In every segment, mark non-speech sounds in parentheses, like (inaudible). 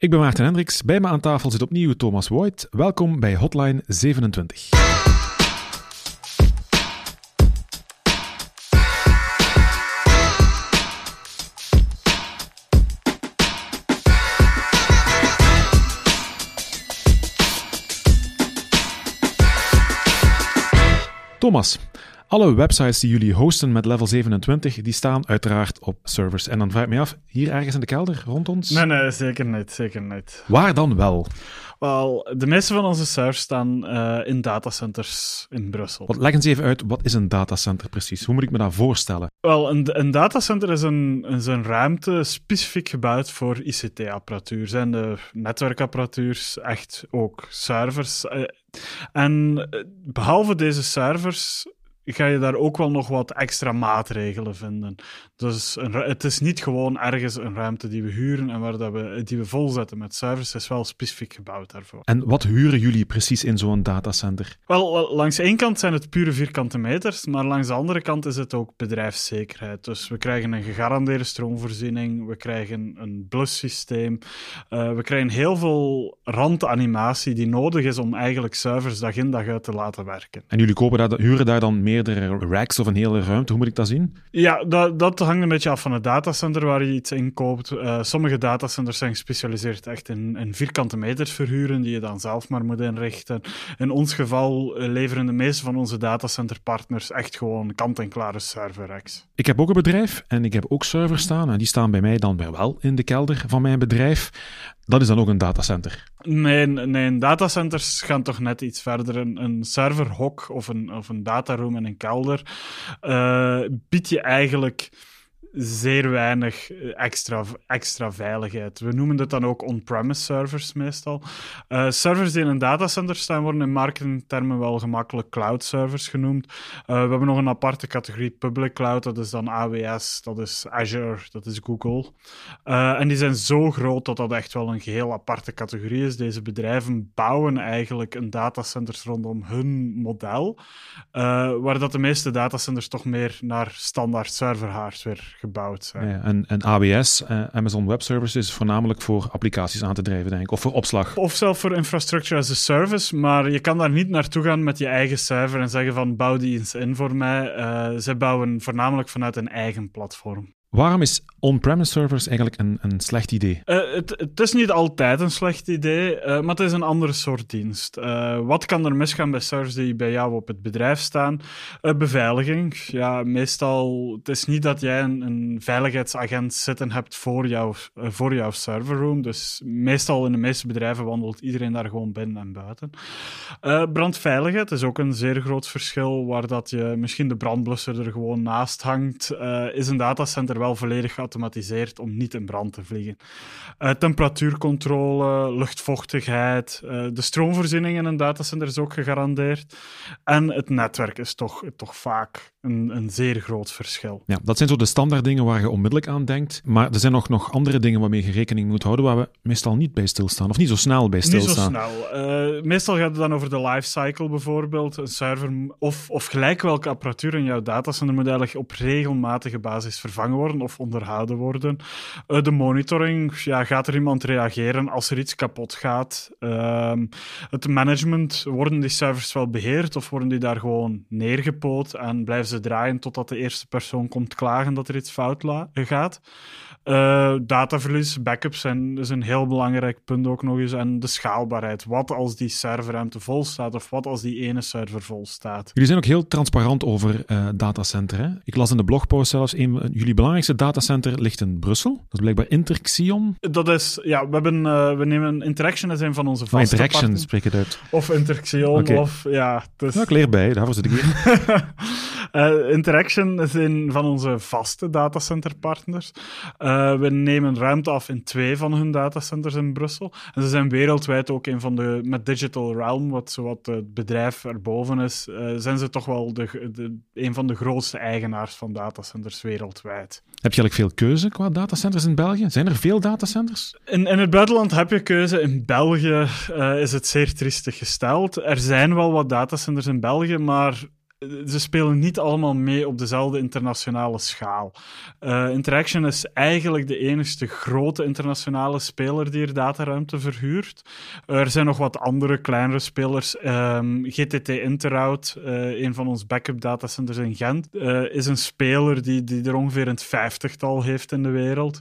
Ik ben Maarten Hendricks. Bij me aan tafel zit opnieuw Thomas Voigt. Welkom bij Hotline 27. Thomas, alle websites die jullie hosten met level 27, die staan uiteraard op servers. En dan vraag ik me af, hier ergens in de kelder rond ons? Nee, nee, zeker niet, zeker niet. Waar dan wel? Wel, de meeste van onze servers staan uh, in datacenters in Brussel. Wat, leg eens even uit, wat is een datacenter precies? Hoe moet ik me dat voorstellen? Wel, een, een datacenter is een, is een ruimte specifiek gebouwd voor ICT-apparatuur. Zijn de netwerkapparatuur echt ook servers? Uh, en behalve deze servers ga je daar ook wel nog wat extra maatregelen vinden. Dus een, het is niet gewoon ergens een ruimte die we huren en waar dat we, die we volzetten met servers. Het is wel specifiek gebouwd daarvoor. En wat huren jullie precies in zo'n datacenter? Wel, langs één kant zijn het pure vierkante meters, maar langs de andere kant is het ook bedrijfszekerheid. Dus we krijgen een gegarandeerde stroomvoorziening, we krijgen een blussysteem, uh, we krijgen heel veel randanimatie die nodig is om eigenlijk servers dag in dag uit te laten werken. En jullie kopen daar, huren daar dan meerdere racks of een hele ruimte? Hoe moet ik dat zien? Ja, dat, dat hangt een beetje af van het datacenter waar je iets in koopt. Uh, sommige datacenters zijn gespecialiseerd echt in, in, vierkante meters verhuren, die je dan zelf maar moet inrichten. In ons geval eh, leveren de meeste van onze datacenterpartners echt gewoon kant-en-klare serverracks. Ik heb ook een bedrijf en ik heb ook servers staan. En die staan bij mij dan weer wel in de kelder van mijn bedrijf. Dat is dan ook een datacenter? Nee, nee datacenters gaan toch net iets verder. Een, een serverhok of een, of een dataroom in een kelder uh, biedt je eigenlijk zeer weinig eh, extra, extra veiligheid. We noemen dat dan ook on-premise servers meestal. Uh, servers die in een datacenter staan worden in marketingtermen wel gemakkelijk cloud servers genoemd. Uh, we hebben nog een aparte categorie public cloud, dat is dan AWS, dat is Azure, dat is Google. En die zijn zo groot dat dat echt wel een geheel aparte categorie is. Deze bedrijven bouwen eigenlijk een datacenters rondom hun model, waar dat de meeste datacenters toch meer naar standaard server hardware gebouwd zijn. Ja, en, en AWS, uh, eh, Amazon Web Services, is voornamelijk voor applicaties aan te drijven, denk ik, of voor opslag. Of zelf voor infrastructure as a service, maar je kan daar niet naartoe gaan met je eigen server en zeggen van bouw die eens in voor mij. Uh, zij bouwen voornamelijk vanuit een eigen platform. Waarom is on-premise servers eigenlijk een, een slecht idee? Uh, het, het, is niet altijd een slecht idee, uh, maar het is een andere soort dienst. Uh, wat kan er misgaan bij servers die bij jou op het bedrijf staan? beveiliging. Ja, meestal, het is niet dat jij een, een veiligheidsagent zitten hebt voor, jou, voor jouw serverroom. Dus meestal in de meeste bedrijven wandelt iedereen daar gewoon binnen en buiten. brandveiligheid is ook een zeer groot verschil, waar dat je misschien de brandblusser er gewoon naast hangt. is een datacenter wel volledig geautomatiseerd om niet in brand te vliegen. Uh, temperatuurcontrole, luchtvochtigheid, uh, de stroomvoorziening in een datacenter is ook gegarandeerd. En het netwerk is toch, toch vaak een, een zeer groot verschil. Ja, dat zijn zo de standaard dingen waar je onmiddellijk aan denkt. Maar er zijn nog, nog andere dingen waarmee je rekening moet houden, waar we meestal niet bij stilstaan. Of niet zo snel bij stilstaan. Niet zo snel. Uh, meestal gaat het dan over de lifecycle bijvoorbeeld. Een server of, of gelijk welke apparatuur in jouw datacenter moet eigenlijk op regelmatige basis vervangen of onderhouden worden. Uh, de monitoring, ja, gaat er iemand reageren als er iets kapot gaat? Uh, het management, worden die servers wel beheerd of worden die daar gewoon neergepoot en blijven ze draaien totdat de eerste persoon komt klagen dat er iets fout gaat. Uh, dataverlies, backups zijn, is een heel belangrijk punt ook nog eens. En de schaalbaarheid. Wat als die serverruimte vol staat of wat als die ene server vol staat? Jullie zijn ook heel transparant over uh? Ik las in de blogpost zelfs, een, jullie belangrijkste datacenter ligt in Brussel. Dat is blijkbaar Interxion. Dat is, ja, we, hebben, uh, we nemen Interaction als een van onze vaste oh, Interaction, spreek het uit. Of Interxion, okay. of ja. Dus... Ja, ik leer bij, daarvoor zit ik hier. (laughs) Uh, Interaction is een van onze vaste datacenterpartners. Uh, we nemen ruimte af in twee van hun datacenters in Brussel. En ze zijn wereldwijd ook een van de, met Digital Realm, wat, wat het bedrijf erboven is, uh, zijn ze toch wel de, de, een van de grootste eigenaars van datacenters wereldwijd. Heb je eigenlijk veel keuze qua datacenters in België? Zijn er veel datacenters? In, in het buitenland heb je keuze. In België is het zeer triestig gesteld. Er zijn wel wat datacenters in België, maar ze spelen niet allemaal mee op dezelfde internationale schaal. Uh, Interaction is eigenlijk de enige grote internationale speler die er dataruimte verhuurt. er zijn nog wat andere kleinere spelers. Um, GTT Interroute, uh, een van ons backup datacenters in Gent, uh, is een speler die, die er ongeveer een vijftigtal heeft in de wereld.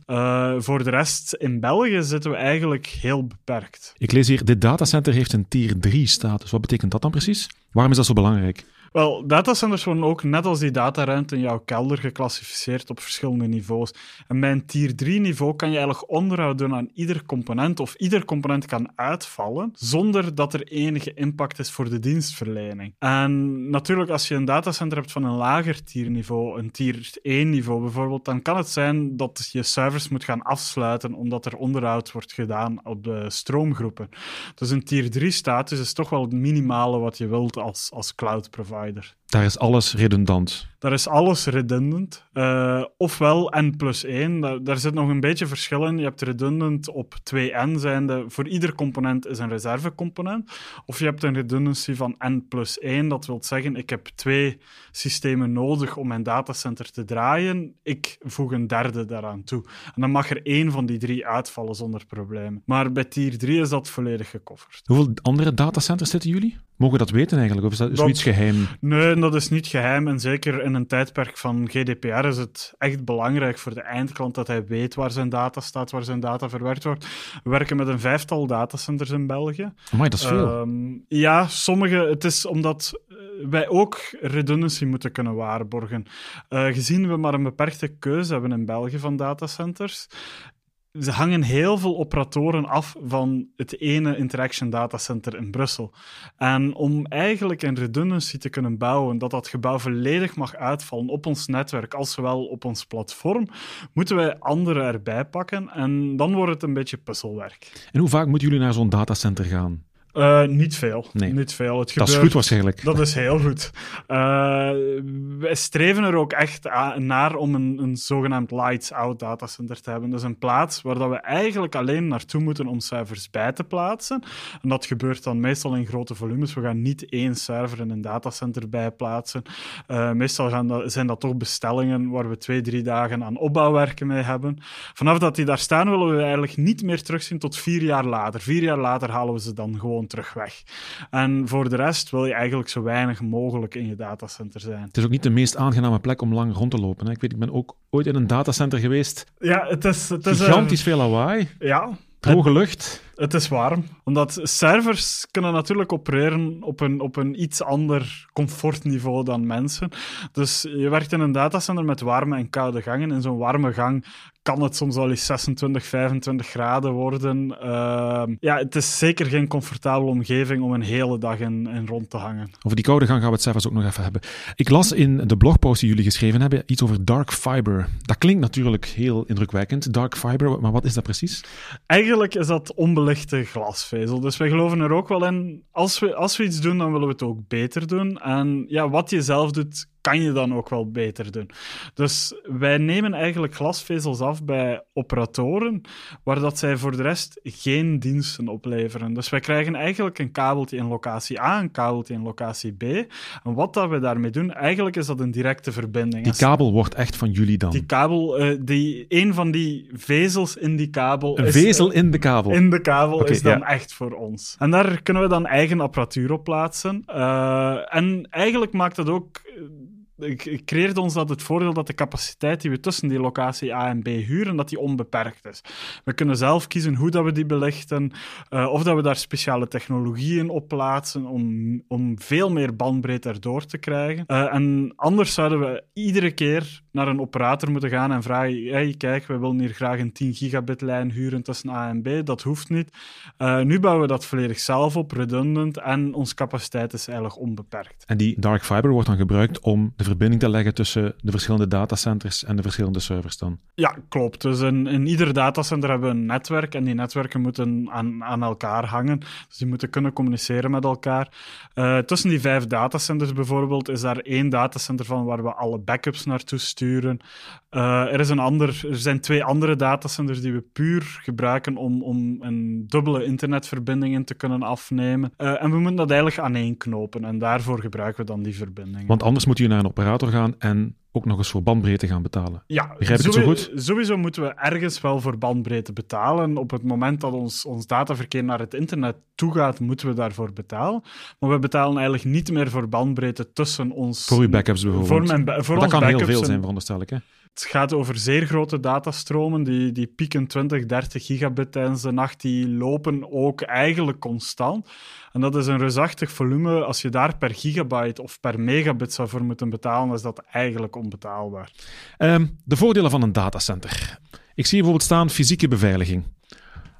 voor de rest, in België zitten we eigenlijk heel beperkt. Ik lees hier, dit datacenter heeft een tier 3 status. Wat betekent dat dan precies? Waarom is dat zo belangrijk? Wel, datacenters worden ook, net als die dataruimte in jouw kelder, geclassificeerd op verschillende niveaus. En bij een tier 3 niveau kan je eigenlijk onderhoud doen aan ieder component, of ieder component kan uitvallen, zonder dat er enige impact is voor de dienstverlening. En natuurlijk, als je een datacenter hebt van een lager tierniveau, een tier 1 niveau bijvoorbeeld, dan kan het zijn dat je servers moet gaan afsluiten omdat er onderhoud wordt gedaan op de stroomgroepen. Dus een tier 3 status is toch wel het minimale wat je wilt als, als cloud provider. provider Daar is alles redundant. Daar is alles redundant. Uh, ofwel N plus 1. Daar, daar, zit nog een beetje verschil in. Je hebt redundant op 2N zijnde. Voor ieder component is een reservecomponent. Of je hebt een redundancy van N plus 1. Dat wil zeggen, ik heb twee systemen nodig om mijn datacenter te draaien. Ik voeg een derde daaraan toe. En dan mag er één van die drie uitvallen zonder problemen. Maar bij tier 3 is dat volledig gecoverd. Hoeveel andere datacenters zitten jullie? Mogen we dat weten eigenlijk? Of is dat, zoiets geheim? Nee, dat is niet geheim. En zeker in een tijdperk van GDPR is het echt belangrijk voor de eindklant dat hij weet waar zijn data staat, waar zijn data verwerkt wordt. We werken met een vijftal datacenters in België. Maar dat is veel. Ehm, ja, sommige. Het is omdat eh, wij ook redundancy moeten kunnen waarborgen. Uh, gezien we maar een beperkte keuze hebben in België van datacenters, ze hangen heel veel operatoren af van het ene Interaction Datacenter in Brussel. En om eigenlijk een redundancy te kunnen bouwen, dat dat gebouw volledig mag uitvallen op ons netwerk, als zowel op ons platform, moeten wij anderen erbij pakken. En dan wordt het een beetje puzzelwerk. En hoe vaak moeten jullie naar zo'n datacenter gaan? Uh, niet veel. Nee. Niet veel. Het gebeurt, dat is goed waarschijnlijk. Dat is heel goed. Uh, wij streven er ook echt naar om een, een zogenaamd lights-out datacenter te hebben. Dus een plaats waar dat we eigenlijk alleen naartoe moeten om servers bij te plaatsen. En dat gebeurt dan meestal in grote volumes. We gaan niet één server in een datacenter bijplaatsen. Uh, meestal gaan dat, zijn dat toch bestellingen waar we twee, drie dagen aan opbouwwerken mee hebben. Vanaf dat die daar staan, willen we eigenlijk niet meer terugzien tot vier jaar later. Vier jaar later halen we ze dan gewoon terug weg. En voor de rest wil je eigenlijk zo weinig mogelijk in je datacenter zijn. Het is ook niet de meest aangename plek om lang rond te lopen. Hè? Ik weet, ik ben ook ooit in een datacenter geweest. Ja, het is... Het is Gigantisch veel lawaai. Ja. Droge lucht. Het is warm. Omdat servers kunnen natuurlijk opereren op een, op een iets ander comfortniveau dan mensen. Dus je werkt in een datacenter met warme en koude gangen. In zo'n warme gang kan het soms wel eens 26, 25 graden worden. Uh, ja, het is zeker geen comfortabele omgeving om een hele dag in, in, rond te hangen. Over die koude gang gaan we het zelfs ook nog even hebben. Ik las in de blogpost die jullie geschreven hebben iets over dark fiber. Dat klinkt natuurlijk heel indrukwekkend, dark fiber, maar wat is dat precies? Eigenlijk is dat onbelichte glasvezel. Dus wij geloven er ook wel in, als we, als we iets doen, dan willen we het ook beter doen. En ja, wat je zelf doet, kan je dan ook wel beter doen. Dus wij nemen eigenlijk glasvezels af bij operatoren, waar dat zij voor de rest geen diensten opleveren. Dus wij krijgen eigenlijk een kabeltje in locatie A, een kabeltje in locatie B. En wat dat we daarmee doen, eigenlijk is dat een directe verbinding. Die kabel wordt echt van jullie dan? Die kabel, uh, die, een van die vezels in die kabel... Een vezel in de kabel? In de kabel is dan echt voor ons. En daar kunnen we dan eigen apparatuur op plaatsen. Uh, en eigenlijk maakt dat ook creëert ons dat het voordeel dat de capaciteit die we tussen die locatie A en B huren, dat die onbeperkt is. We kunnen zelf kiezen hoe dat we die belichten, uh, of dat we daar speciale technologieën op plaatsen om, om veel meer bandbreedte erdoor te krijgen. Uh, en anders zouden we iedere keer naar een operator moeten gaan en vragen, hey, kijk, we willen hier graag een 10 gigabit lijn huren tussen A en B. Dat hoeft niet. Uh, nu bouwen we dat volledig zelf op, redundant, en onze capaciteit is eigenlijk onbeperkt. En die dark fiber wordt dan gebruikt om de verbinding te leggen tussen de verschillende datacenters en de verschillende servers dan. Ja, klopt. Dus in, in ieder datacenter hebben we een netwerk en die netwerken moeten aan, aan elkaar hangen. Dus die moeten kunnen communiceren met elkaar. Uh, tussen die vijf datacenters bijvoorbeeld is daar één datacenter van waar we alle backups naartoe sturen. Uh, er, is een ander, er zijn twee andere datacenters die we puur gebruiken om, om een dubbele internetverbinding in te kunnen afnemen. Uh, en we moeten dat eigenlijk aaneenknopen en daarvoor gebruiken we dan die verbindingen. Want anders moet je naar een operator gaan en ook nog eens voor bandbreedte gaan betalen. Ja, Begrijp ik het zo goed? Sowieso moeten we ergens wel voor bandbreedte betalen. Op het moment dat ons, ons dataverkeer naar het internet toe gaat, moeten we daarvoor betalen. Maar we betalen eigenlijk niet meer voor bandbreedte tussen ons... Voor uw backups bijvoorbeeld. Voor mijn, voor dat kan heel veel zijn, veronderstel ik. Hè? Het gaat over zeer grote datastromen, die, die pieken 20, 30 gigabit tijdens de nacht, die lopen ook eigenlijk constant. En dat is een reusachtig volume. Als je daar per gigabyte of per megabit zou voor moeten betalen, is dat eigenlijk onbetaalbaar. Um, de voordelen van een datacenter. Ik zie bijvoorbeeld staan fysieke beveiliging.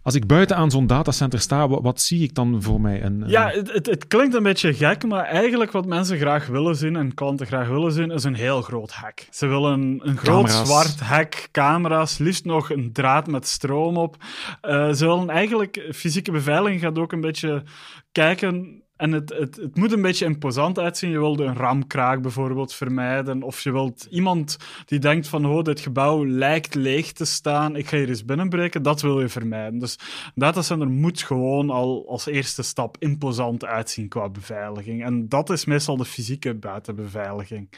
Als ik buiten aan zo'n datacenter sta, wat, zie ik dan voor mij? Een, Ja, het, het, het, klinkt een beetje gek, maar eigenlijk wat mensen graag willen zien en klanten graag willen zien, is een heel groot hek. Ze willen een, een groot zwart hek, camera's, liefst nog een draad met stroom op. Uh, ze willen eigenlijk, fysieke beveiliging gaat ook een beetje kijken en het, het, het moet een beetje imposant uitzien. Je wilt een ramkraak bijvoorbeeld vermijden. Of je wilt iemand die denkt van, oh, dit gebouw lijkt leeg te staan. Ik ga hier eens binnenbreken. Dat wil je vermijden. Dus een datacenter moet gewoon al als eerste stap imposant uitzien qua beveiliging. En dat is meestal de fysieke buitenbeveiliging.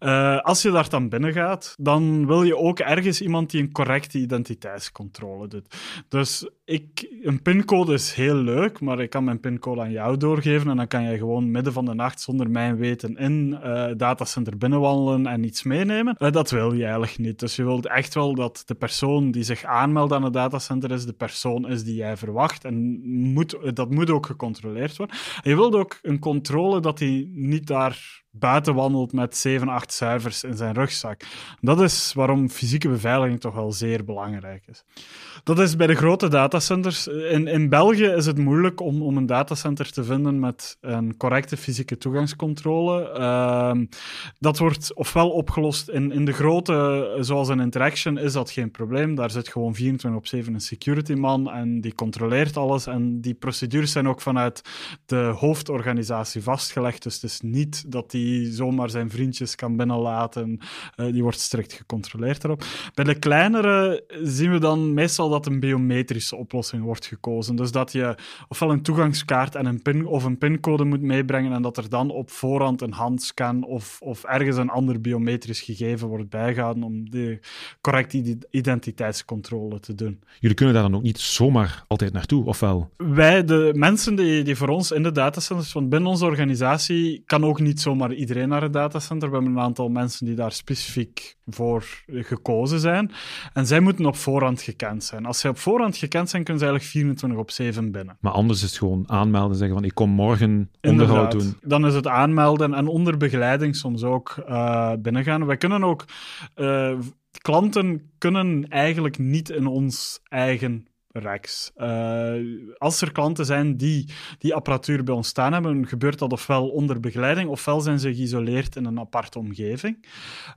Uh, als je daar dan binnen gaat, dan wil je ook ergens iemand die een correcte identiteitscontrole doet. Dus ik, een pincode is heel leuk, maar ik kan mijn pincode aan jou doorgeven en dan kan jij gewoon midden van de nacht zonder mijn weten in uh, datacenter binnenwandelen en iets meenemen. Uh, dat wil je eigenlijk niet. Dus je wilt echt wel dat de persoon die zich aanmeldt aan het datacenter is de persoon is die jij verwacht en moet, dat moet ook gecontroleerd worden. En je wilt ook een controle dat hij niet daar buiten wandelt met 7, 8 servers in zijn rugzak. Dat is waarom fysieke beveiliging toch wel zeer belangrijk is. Dat is bij de grote datacenters. In, in België is het moeilijk om, om een datacenter te vinden met een correcte fysieke toegangscontrole. Uh, dat wordt ofwel opgelost in, in de grote, zoals een Interaction, is dat geen probleem. Daar zit gewoon 24 op 7 een security man en die controleert alles. En die procedures zijn ook vanuit de hoofdorganisatie vastgelegd. Dus het is niet dat die zomaar zijn vriendjes kan binnenlaten. Uh, die wordt strikt gecontroleerd daarop. Bij de kleinere zien we dan meestal dat een biometrische oplossing wordt gekozen. Dus dat je ofwel een toegangskaart en een pin of een pincode moet meebrengen en dat er dan op voorhand een handscan of, of ergens een ander biometrisch gegeven wordt bijgehouden om de correcte identiteitscontrole te doen. Jullie kunnen daar dan ook niet zomaar altijd naartoe, ofwel? Wij, de mensen die, die voor ons in de datacenters, want binnen onze organisatie kan ook niet zomaar iedereen naar het datacenter. We hebben een aantal mensen die daar specifiek voor gekozen zijn. En zij moeten op voorhand gekend zijn. Als zij op voorhand gekend zijn, kunnen ze eigenlijk 24 op 7 binnen. Maar anders is het gewoon aanmelden en zeggen van ik kom morgen onderhoud doen. Dan is het aanmelden en onder begeleiding soms ook uh, binnengaan. Wij kunnen ook... Uh, klanten kunnen eigenlijk niet in ons eigen racks. Uh, als er klanten zijn die die apparatuur bij ons staan hebben, gebeurt dat ofwel onder begeleiding, ofwel zijn ze geïsoleerd in een aparte omgeving.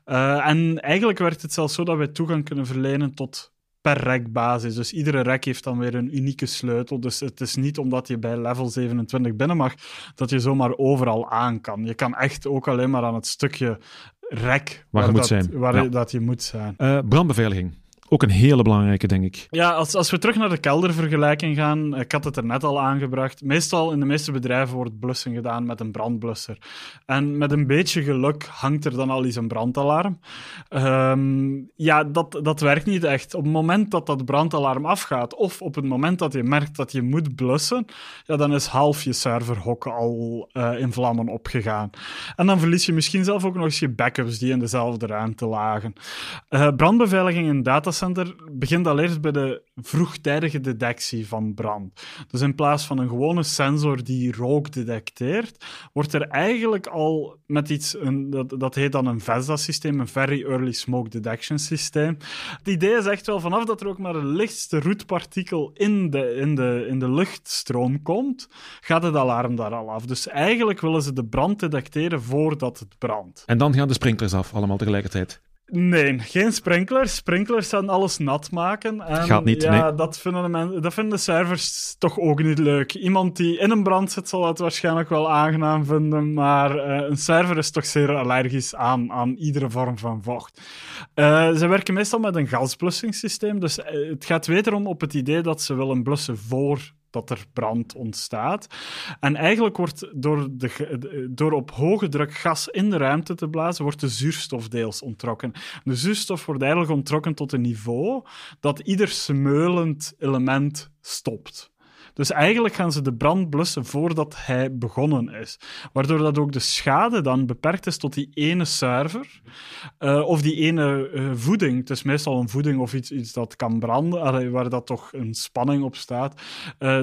Uh, en eigenlijk werkt het zelfs zo dat wij toegang kunnen verlenen tot per rackbasis. Dus iedere rack heeft dan weer een unieke sleutel. Dus het is niet omdat je bij level 27 binnen mag, dat je zomaar overal aan kan. Je kan echt ook alleen maar aan het stukje rek waar, je, dat, moet zijn. waar ja. je, dat je moet zijn. Uh, brandbeveiliging. Ook een hele belangrijke, denk ik. Ja, als, als we terug naar de keldervergelijking gaan, ik had het er net al aangebracht. Meestal in de meeste bedrijven wordt blussen gedaan met een brandblusser. En met een beetje geluk hangt er dan al eens een brandalarm. Um, ja, dat, dat werkt niet echt. Op het moment dat dat brandalarm afgaat, of op het moment dat je merkt dat je moet blussen, ja, dan is half je serverhok al uh, in vlammen opgegaan. En dan verlies je misschien zelf ook nog eens je backups die in dezelfde ruimte lagen. Uh, brandbeveiliging in data begint al eerst bij de vroegtijdige detectie van brand. Dus in plaats van een gewone sensor die rook detecteert, wordt er eigenlijk al met iets, een, dat, dat heet dan een VESDA-systeem, een Very Early Smoke Detection Systeem. Het idee is echt wel vanaf dat er ook maar een lichtste roetpartikel in de, in, de, in de luchtstroom komt, gaat het alarm daar al af. Dus eigenlijk willen ze de brand detecteren voordat het brandt. En dan gaan de sprinklers af, allemaal tegelijkertijd. Nee, geen sprinklers. Sprinklers gaan alles nat maken. En Gaat niet, ja, nee. dat, vinden de men- dat vinden de servers toch ook niet leuk. Iemand die in een brand zit, zal het waarschijnlijk wel aangenaam vinden, maar eh, een server is toch zeer allergisch aan, aan iedere vorm van vocht. Eh, ze werken meestal met een gasblussingssysteem, dus eh, het gaat wederom op het idee dat ze willen blussen voor dat er brand ontstaat. En eigenlijk wordt door, de, door op hoge druk gas in de ruimte te blazen, wordt de zuurstof deels onttrokken. De zuurstof wordt eigenlijk onttrokken tot een niveau dat ieder smeulend element stopt. Dus eigenlijk gaan ze de brand blussen voordat hij begonnen is. Waardoor dat ook de schade dan beperkt is tot die ene server. eh, of die ene eh, voeding. Het is meestal een voeding of iets, iets dat kan branden, waar dat toch een spanning op staat. Eh,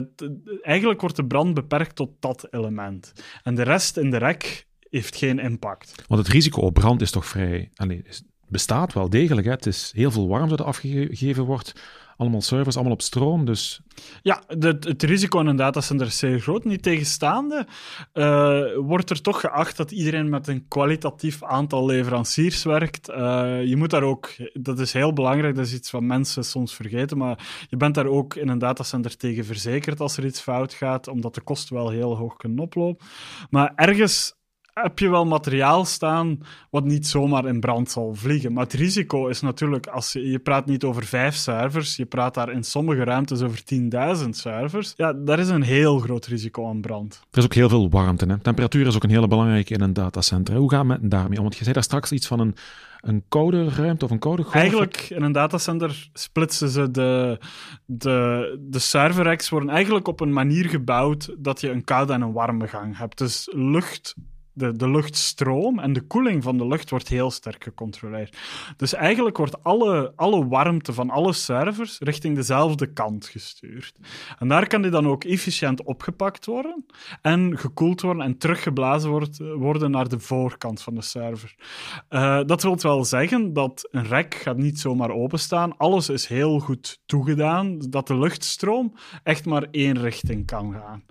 eigenlijk wordt de brand beperkt tot dat element. En de rest in de rek heeft geen impact. Want het risico op brand is toch vrij... Allee, bestaat wel degelijk. Het is heel veel warmte dat afgegeven wordt. Allemaal servers, allemaal op stroom. Dus Ja, het risico in een datacenter is zeer groot. Niet tegenstaande eh, wordt er toch geacht dat iedereen met een kwalitatief aantal leveranciers werkt. Eh, je moet daar ook, dat is heel belangrijk, dat is iets wat mensen soms vergeten, maar je bent daar ook in een datacenter tegen verzekerd als er iets fout gaat, omdat de kosten wel heel hoog kunnen oplopen. Maar ergens heb je wel materiaal staan wat niet zomaar in brand zal vliegen. Maar het risico is natuurlijk, als je, je praat niet over vijf servers, je praat daar in sommige ruimtes over 10.000 servers. Ja, daar is een heel groot risico aan brand. er is ook heel veel warmte. Hè? Temperatuur is ook een hele belangrijke in een datacenter. Hoe gaat het daarmee om? Want je zei daar straks iets van een, een koude ruimte of een koude golf. Eigenlijk, in een datacenter splitsen ze de, de, de serverracks worden eigenlijk op een manier gebouwd dat je een koude en een warme gang hebt. Dus lucht de, de luchtstroom en de koeling van de lucht wordt heel sterk gecontroleerd. Dus eigenlijk wordt alle, alle warmte van alle servers richting dezelfde kant gestuurd. En daar kan die dan ook efficiënt opgepakt worden en gekoeld worden en teruggeblazen wordt, worden naar de voorkant van de server. Uh, dat wil wel zeggen dat een rek gaat niet zomaar openstaan. Alles is heel goed toegedaan, dat de luchtstroom echt maar één richting kan gaan.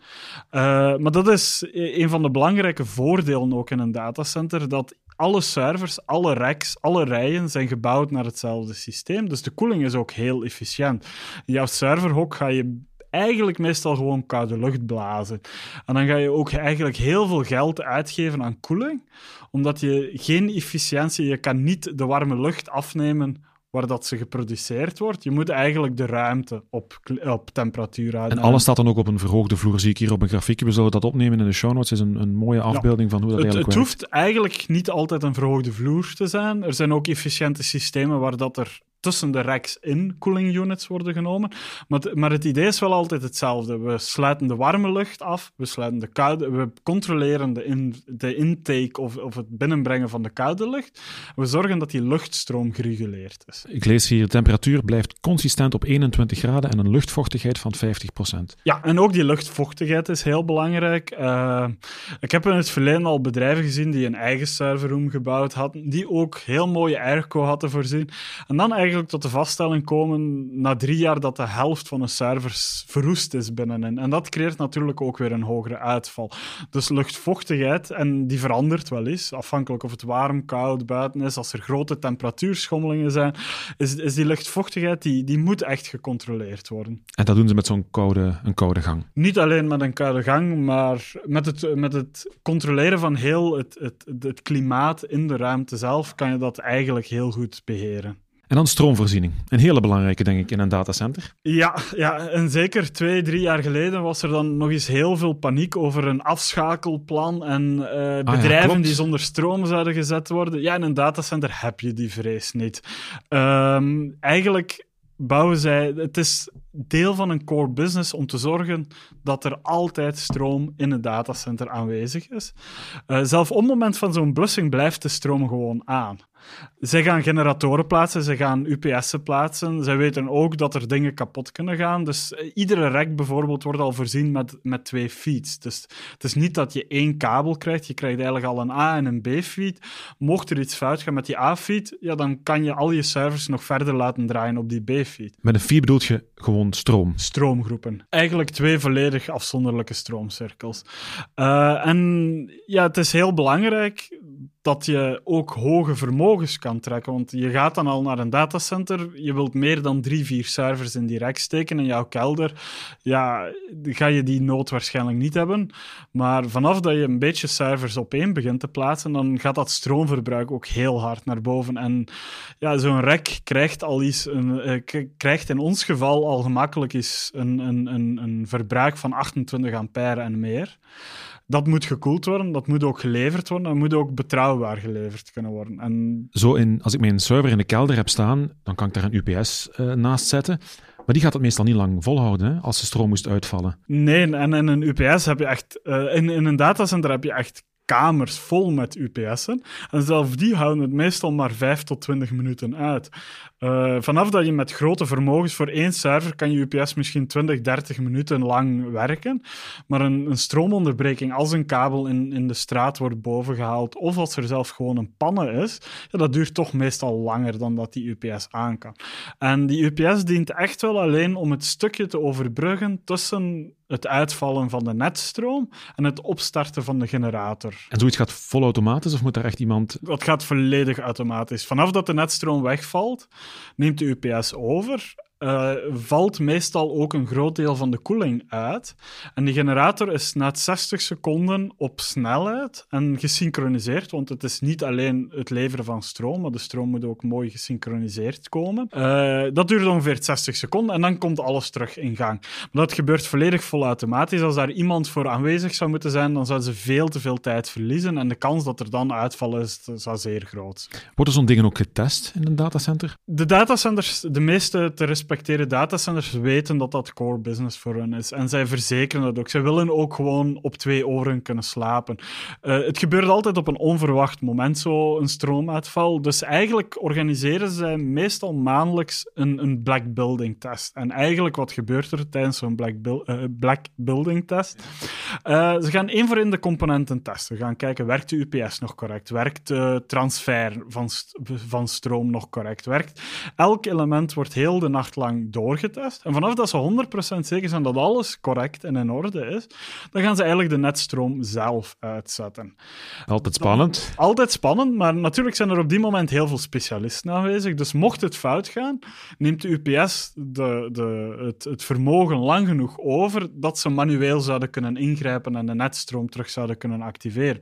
Uh, maar dat is een van de belangrijke voordelen ook in een datacenter, dat alle servers, alle racks, alle rijen zijn gebouwd naar hetzelfde systeem. Dus de koeling is ook heel efficiënt. Jouw serverhok ga je eigenlijk meestal gewoon koude lucht blazen. En dan ga je ook eigenlijk heel veel geld uitgeven aan koeling, omdat je geen efficiëntie, je kan niet de warme lucht afnemen waar dat ze geproduceerd wordt. Je moet eigenlijk de ruimte op, op temperatuur houden. En alles staat dan ook op een verhoogde vloer, zie ik hier op een grafiekje. We zullen dat opnemen in de show notes. Het is een, een mooie afbeelding ja. van hoe dat het, eigenlijk het werkt. Het hoeft eigenlijk niet altijd een verhoogde vloer te zijn. Er zijn ook efficiënte systemen waar dat er tussen de racks in cooling units worden genomen. Maar het, maar het idee is wel altijd hetzelfde. We sluiten de warme lucht af, we sluiten de koude, we controleren de, in, de intake of, of het binnenbrengen van de koude lucht. We zorgen dat die luchtstroom gereguleerd is. Ik lees hier, de temperatuur blijft consistent op 21 graden en een luchtvochtigheid van 50%. Ja, en ook die luchtvochtigheid is heel belangrijk. Uh, ik heb in het verleden al bedrijven gezien die een eigen serverroom gebouwd hadden, die ook heel mooie airco hadden voorzien. En dan eigenlijk tot de vaststelling komen na drie jaar dat de helft van de servers verroest is binnenin. En dat creëert natuurlijk ook weer een hogere uitval. Dus luchtvochtigheid, en die verandert wel eens, afhankelijk of het warm, koud buiten is, als er grote temperatuurschommelingen zijn, is, is die luchtvochtigheid, die, die moet echt gecontroleerd worden. En dat doen ze met zo'n koude, een koude gang? Niet alleen met een koude gang, maar met het, met het controleren van heel het, het, het klimaat in de ruimte zelf, kan je dat eigenlijk heel goed beheren. En dan stroomvoorziening. Een hele belangrijke, denk ik, in een datacenter. Ja, ja, en zeker twee, drie jaar geleden was er dan nog eens heel veel paniek over een afschakelplan en uh, bedrijven ah, ja, die zonder stroom zouden gezet worden. Ja, in een datacenter heb je die vrees niet. Um, eigenlijk bouwen zij... Het is deel van een core business om te zorgen dat er altijd stroom in het datacenter aanwezig is. Uh, zelf op het moment van zo'n blussing blijft de stroom gewoon aan. Zij gaan generatoren plaatsen, ze gaan UPS'en plaatsen. Zij weten ook dat er dingen kapot kunnen gaan. Dus eh, iedere rek bijvoorbeeld wordt al voorzien met, met twee feeds. Dus het is niet dat je één kabel krijgt. Je krijgt eigenlijk al een A- en een B-feed. Mocht er iets fout gaan met die A-feed, ja, dan kan je al je servers nog verder laten draaien op die B-feed. Met een feed bedoel je gewoon stroom? Stroomgroepen. Eigenlijk twee volledig afzonderlijke stroomcirkels. Uh, en ja, het is heel belangrijk dat je ook hoge vermogens kan trekken. Want je gaat dan al naar een datacenter, je wilt meer dan drie, vier servers in die rek steken in jouw kelder. Ja, ga je die nood waarschijnlijk niet hebben. Maar vanaf dat je een beetje servers op één begint te plaatsen, dan gaat dat stroomverbruik ook heel hard naar boven. En ja, zo'n rek krijgt al iets, een, uh, krijgt in ons geval al gemakkelijk is een, een, een, een verbruik van 28 ampère en meer dat moet gekoeld worden, dat moet ook geleverd worden, dat moet ook betrouwbaar geleverd kunnen worden. En... Zo in, als ik mijn server in de kelder heb staan, dan kan ik daar een UPS uh, eh, naast zetten. Maar die gaat het meestal niet lang volhouden hè, als de stroom moest uitvallen. Nee, en in een UPS heb je echt, uh, in, in een datacenter heb je echt kamers vol met UPS'en. En zelfs die houden het meestal maar 5 tot 20 minuten uit. Uh, vanaf dat je met grote vermogens voor één server kan je UPS misschien 20, 30 minuten lang werken. Maar een, een stroomonderbreking, als een kabel in, in de straat wordt bovengehaald, of als er zelf gewoon een pannen is, ja, dat duurt toch meestal langer dan dat die UPS aan kan. En die UPS dient echt wel alleen om het stukje te overbruggen tussen het uitvallen van de netstroom en het opstarten van de generator. En zoiets gaat vol automatisch of moet er echt iemand... Dat gaat volledig automatisch. Vanaf dat de netstroom wegvalt, neemt de UPS over uh, valt meestal ook een groot deel van de koeling uit. En die generator is na 60 seconden op snelheid en gesynchroniseerd, want het is niet alleen het leveren van stroom, maar de stroom moet ook mooi gesynchroniseerd komen. Uh, dat duurt ongeveer 60 seconden en dan komt alles terug in gang. Maar dat gebeurt volledig volautomatisch. Als daar iemand voor aanwezig zou moeten zijn, dan zouden ze veel te veel tijd verliezen en de kans dat er dan uitvallen is, zou zeer groot Worden zo'n dingen ook getest in een datacenter? De datacenters, de meeste te respecteren datacenters weten dat dat core business voor hen is. En zij verzekeren dat ook. Zij willen ook gewoon op twee oren kunnen slapen. Uh, het gebeurt altijd op een onverwacht moment, zo een stroomuitval. Dus eigenlijk organiseren zij meestal maandelijks een, een black building test. En eigenlijk wat gebeurt er tijdens zo'n black, uh, black building test? Uh, ze gaan één voor één de componenten testen. Ze gaan kijken, werkt de UPS nog correct? Werkt de transfer van, van stroom nog correct? Werkt elk element wordt heel de nacht lang doorgetest. En vanaf dat ze 100% zeker zijn dat alles correct en in orde is, dan gaan ze eigenlijk de netstroom zelf uitzetten. Altijd spannend. altijd spannend, maar natuurlijk zijn er op die moment heel veel specialisten aanwezig. Dus mocht het fout gaan, neemt de UPS de, de, het, het vermogen lang genoeg over dat ze manueel zouden kunnen ingrijpen en de netstroom terug zouden kunnen activeren.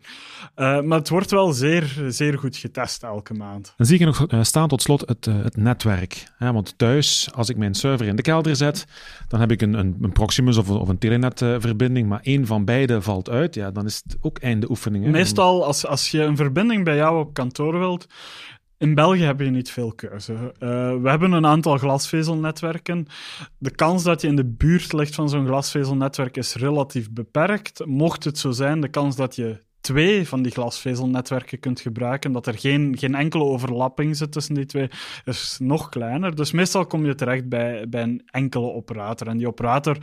Uh, maar het wordt wel zeer, zeer goed getest elke maand. Dan zie ik nog uh, staan tot slot het, uh, het netwerk. want thuis, als ik mijn server in de kelder zet, dan heb ik een, een, een Proximus of, of een Telenet-verbinding, maar één van beide valt uit, ja, dan is het ook einde oefening. Meestal, als, als je een verbinding bij jou op kantoor wilt, in België heb je niet veel keuze. Uh, we hebben een aantal glasvezelnetwerken. De kans dat je in de buurt ligt van zo'n glasvezelnetwerk is relatief beperkt. Mocht het zo zijn, de kans dat je twee van die glasvezelnetwerken kunt gebruiken, dat er geen, geen enkele overlapping zit tussen die twee, is nog kleiner. Dus meestal kom je terecht bij, bij een enkele operator. En die operator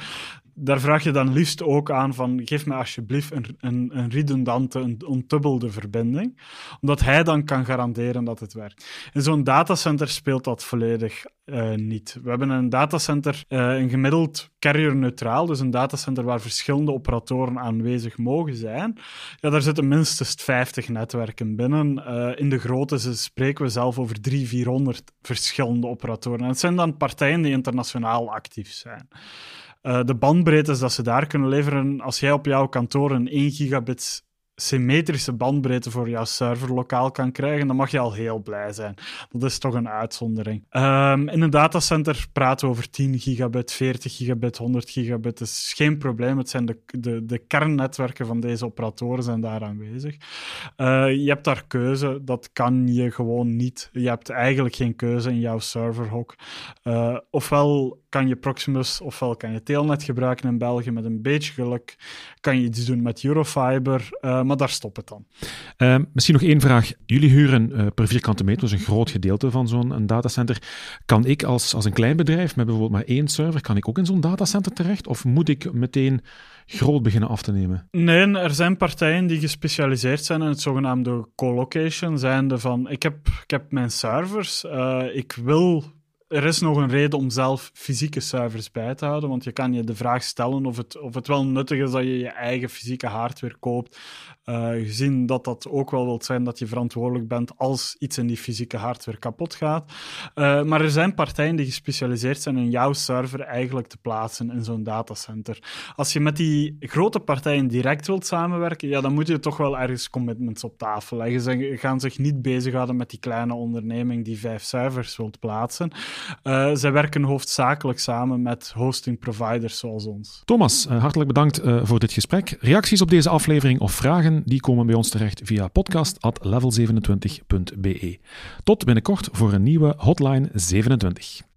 daar vraag je dan liefst ook aan van geef me alsjeblieft een, een, een redundante, een ontubbelde verbinding, omdat hij dan kan garanderen dat het werkt. In zo'n datacenter speelt dat volledig uh, niet. We hebben een datacenter, uh, een gemiddeld carrier-neutraal, dus een datacenter waar verschillende operatoren aanwezig mogen zijn. Ja, daar zitten minstens 50 netwerken binnen. Uh, in de grootte spreken we zelf over 300, 400 verschillende operatoren. En het zijn dan partijen die internationaal actief zijn. Uh, de bandbreedtes dat ze daar kunnen leveren, als jij op jouw kantoor een 1 gigabit symmetrische bandbreedte voor jouw server lokaal kan krijgen, dan mag je al heel blij zijn. Dat is toch een uitzondering. Um, in een datacenter praten we over 10 gigabit, 40 gigabit, 100 gigabit. Dat is geen probleem. Het zijn de, de, de kernnetwerken van deze operatoren zijn daar aanwezig. Uh, je hebt daar keuze. Dat kan je gewoon niet. Je hebt eigenlijk geen keuze in jouw serverhok. Uh, ofwel kan je Proximus ofwel kan je Telnet gebruiken in België met een beetje geluk. Kan je iets doen met Eurofiber, uh, maar daar stopt het dan. Uh, misschien nog één vraag. Jullie huren uh, per vierkante meter, dus een groot gedeelte van zo'n datacenter. Kan ik als, als een klein bedrijf met bijvoorbeeld maar één server, kan ik ook in zo'n datacenter terecht? Of moet ik meteen groot beginnen af te nemen? Nee, er zijn partijen die gespecialiseerd zijn in het zogenaamde co-location, zijnde van ik heb, ik heb mijn servers, ik wil er is nog een reden om zelf fysieke servers bij te houden, want je kan je de vraag stellen of het, of het wel nuttig is dat je je eigen fysieke hardware koopt, uh, gezien dat dat ook wel wil zijn dat je verantwoordelijk bent als iets in die fysieke hardware kapot gaat. Uh, maar er zijn partijen die gespecialiseerd zijn in jouw server eigenlijk te plaatsen in zo'n datacenter. Als je met die grote partijen direct wilt samenwerken, ja, dan moet je toch wel ergens commitments op tafel leggen. Ze gaan zich niet bezighouden met die kleine onderneming die vijf servers wilt plaatsen. Uh, zij werken hoofdzakelijk samen met hosting providers zoals ons. Thomas, uh, hartelijk bedankt uh, voor dit gesprek. Reacties op deze aflevering of vragen die komen bij ons terecht via podcast.level27.be. Tot binnenkort voor een nieuwe Hotline 27.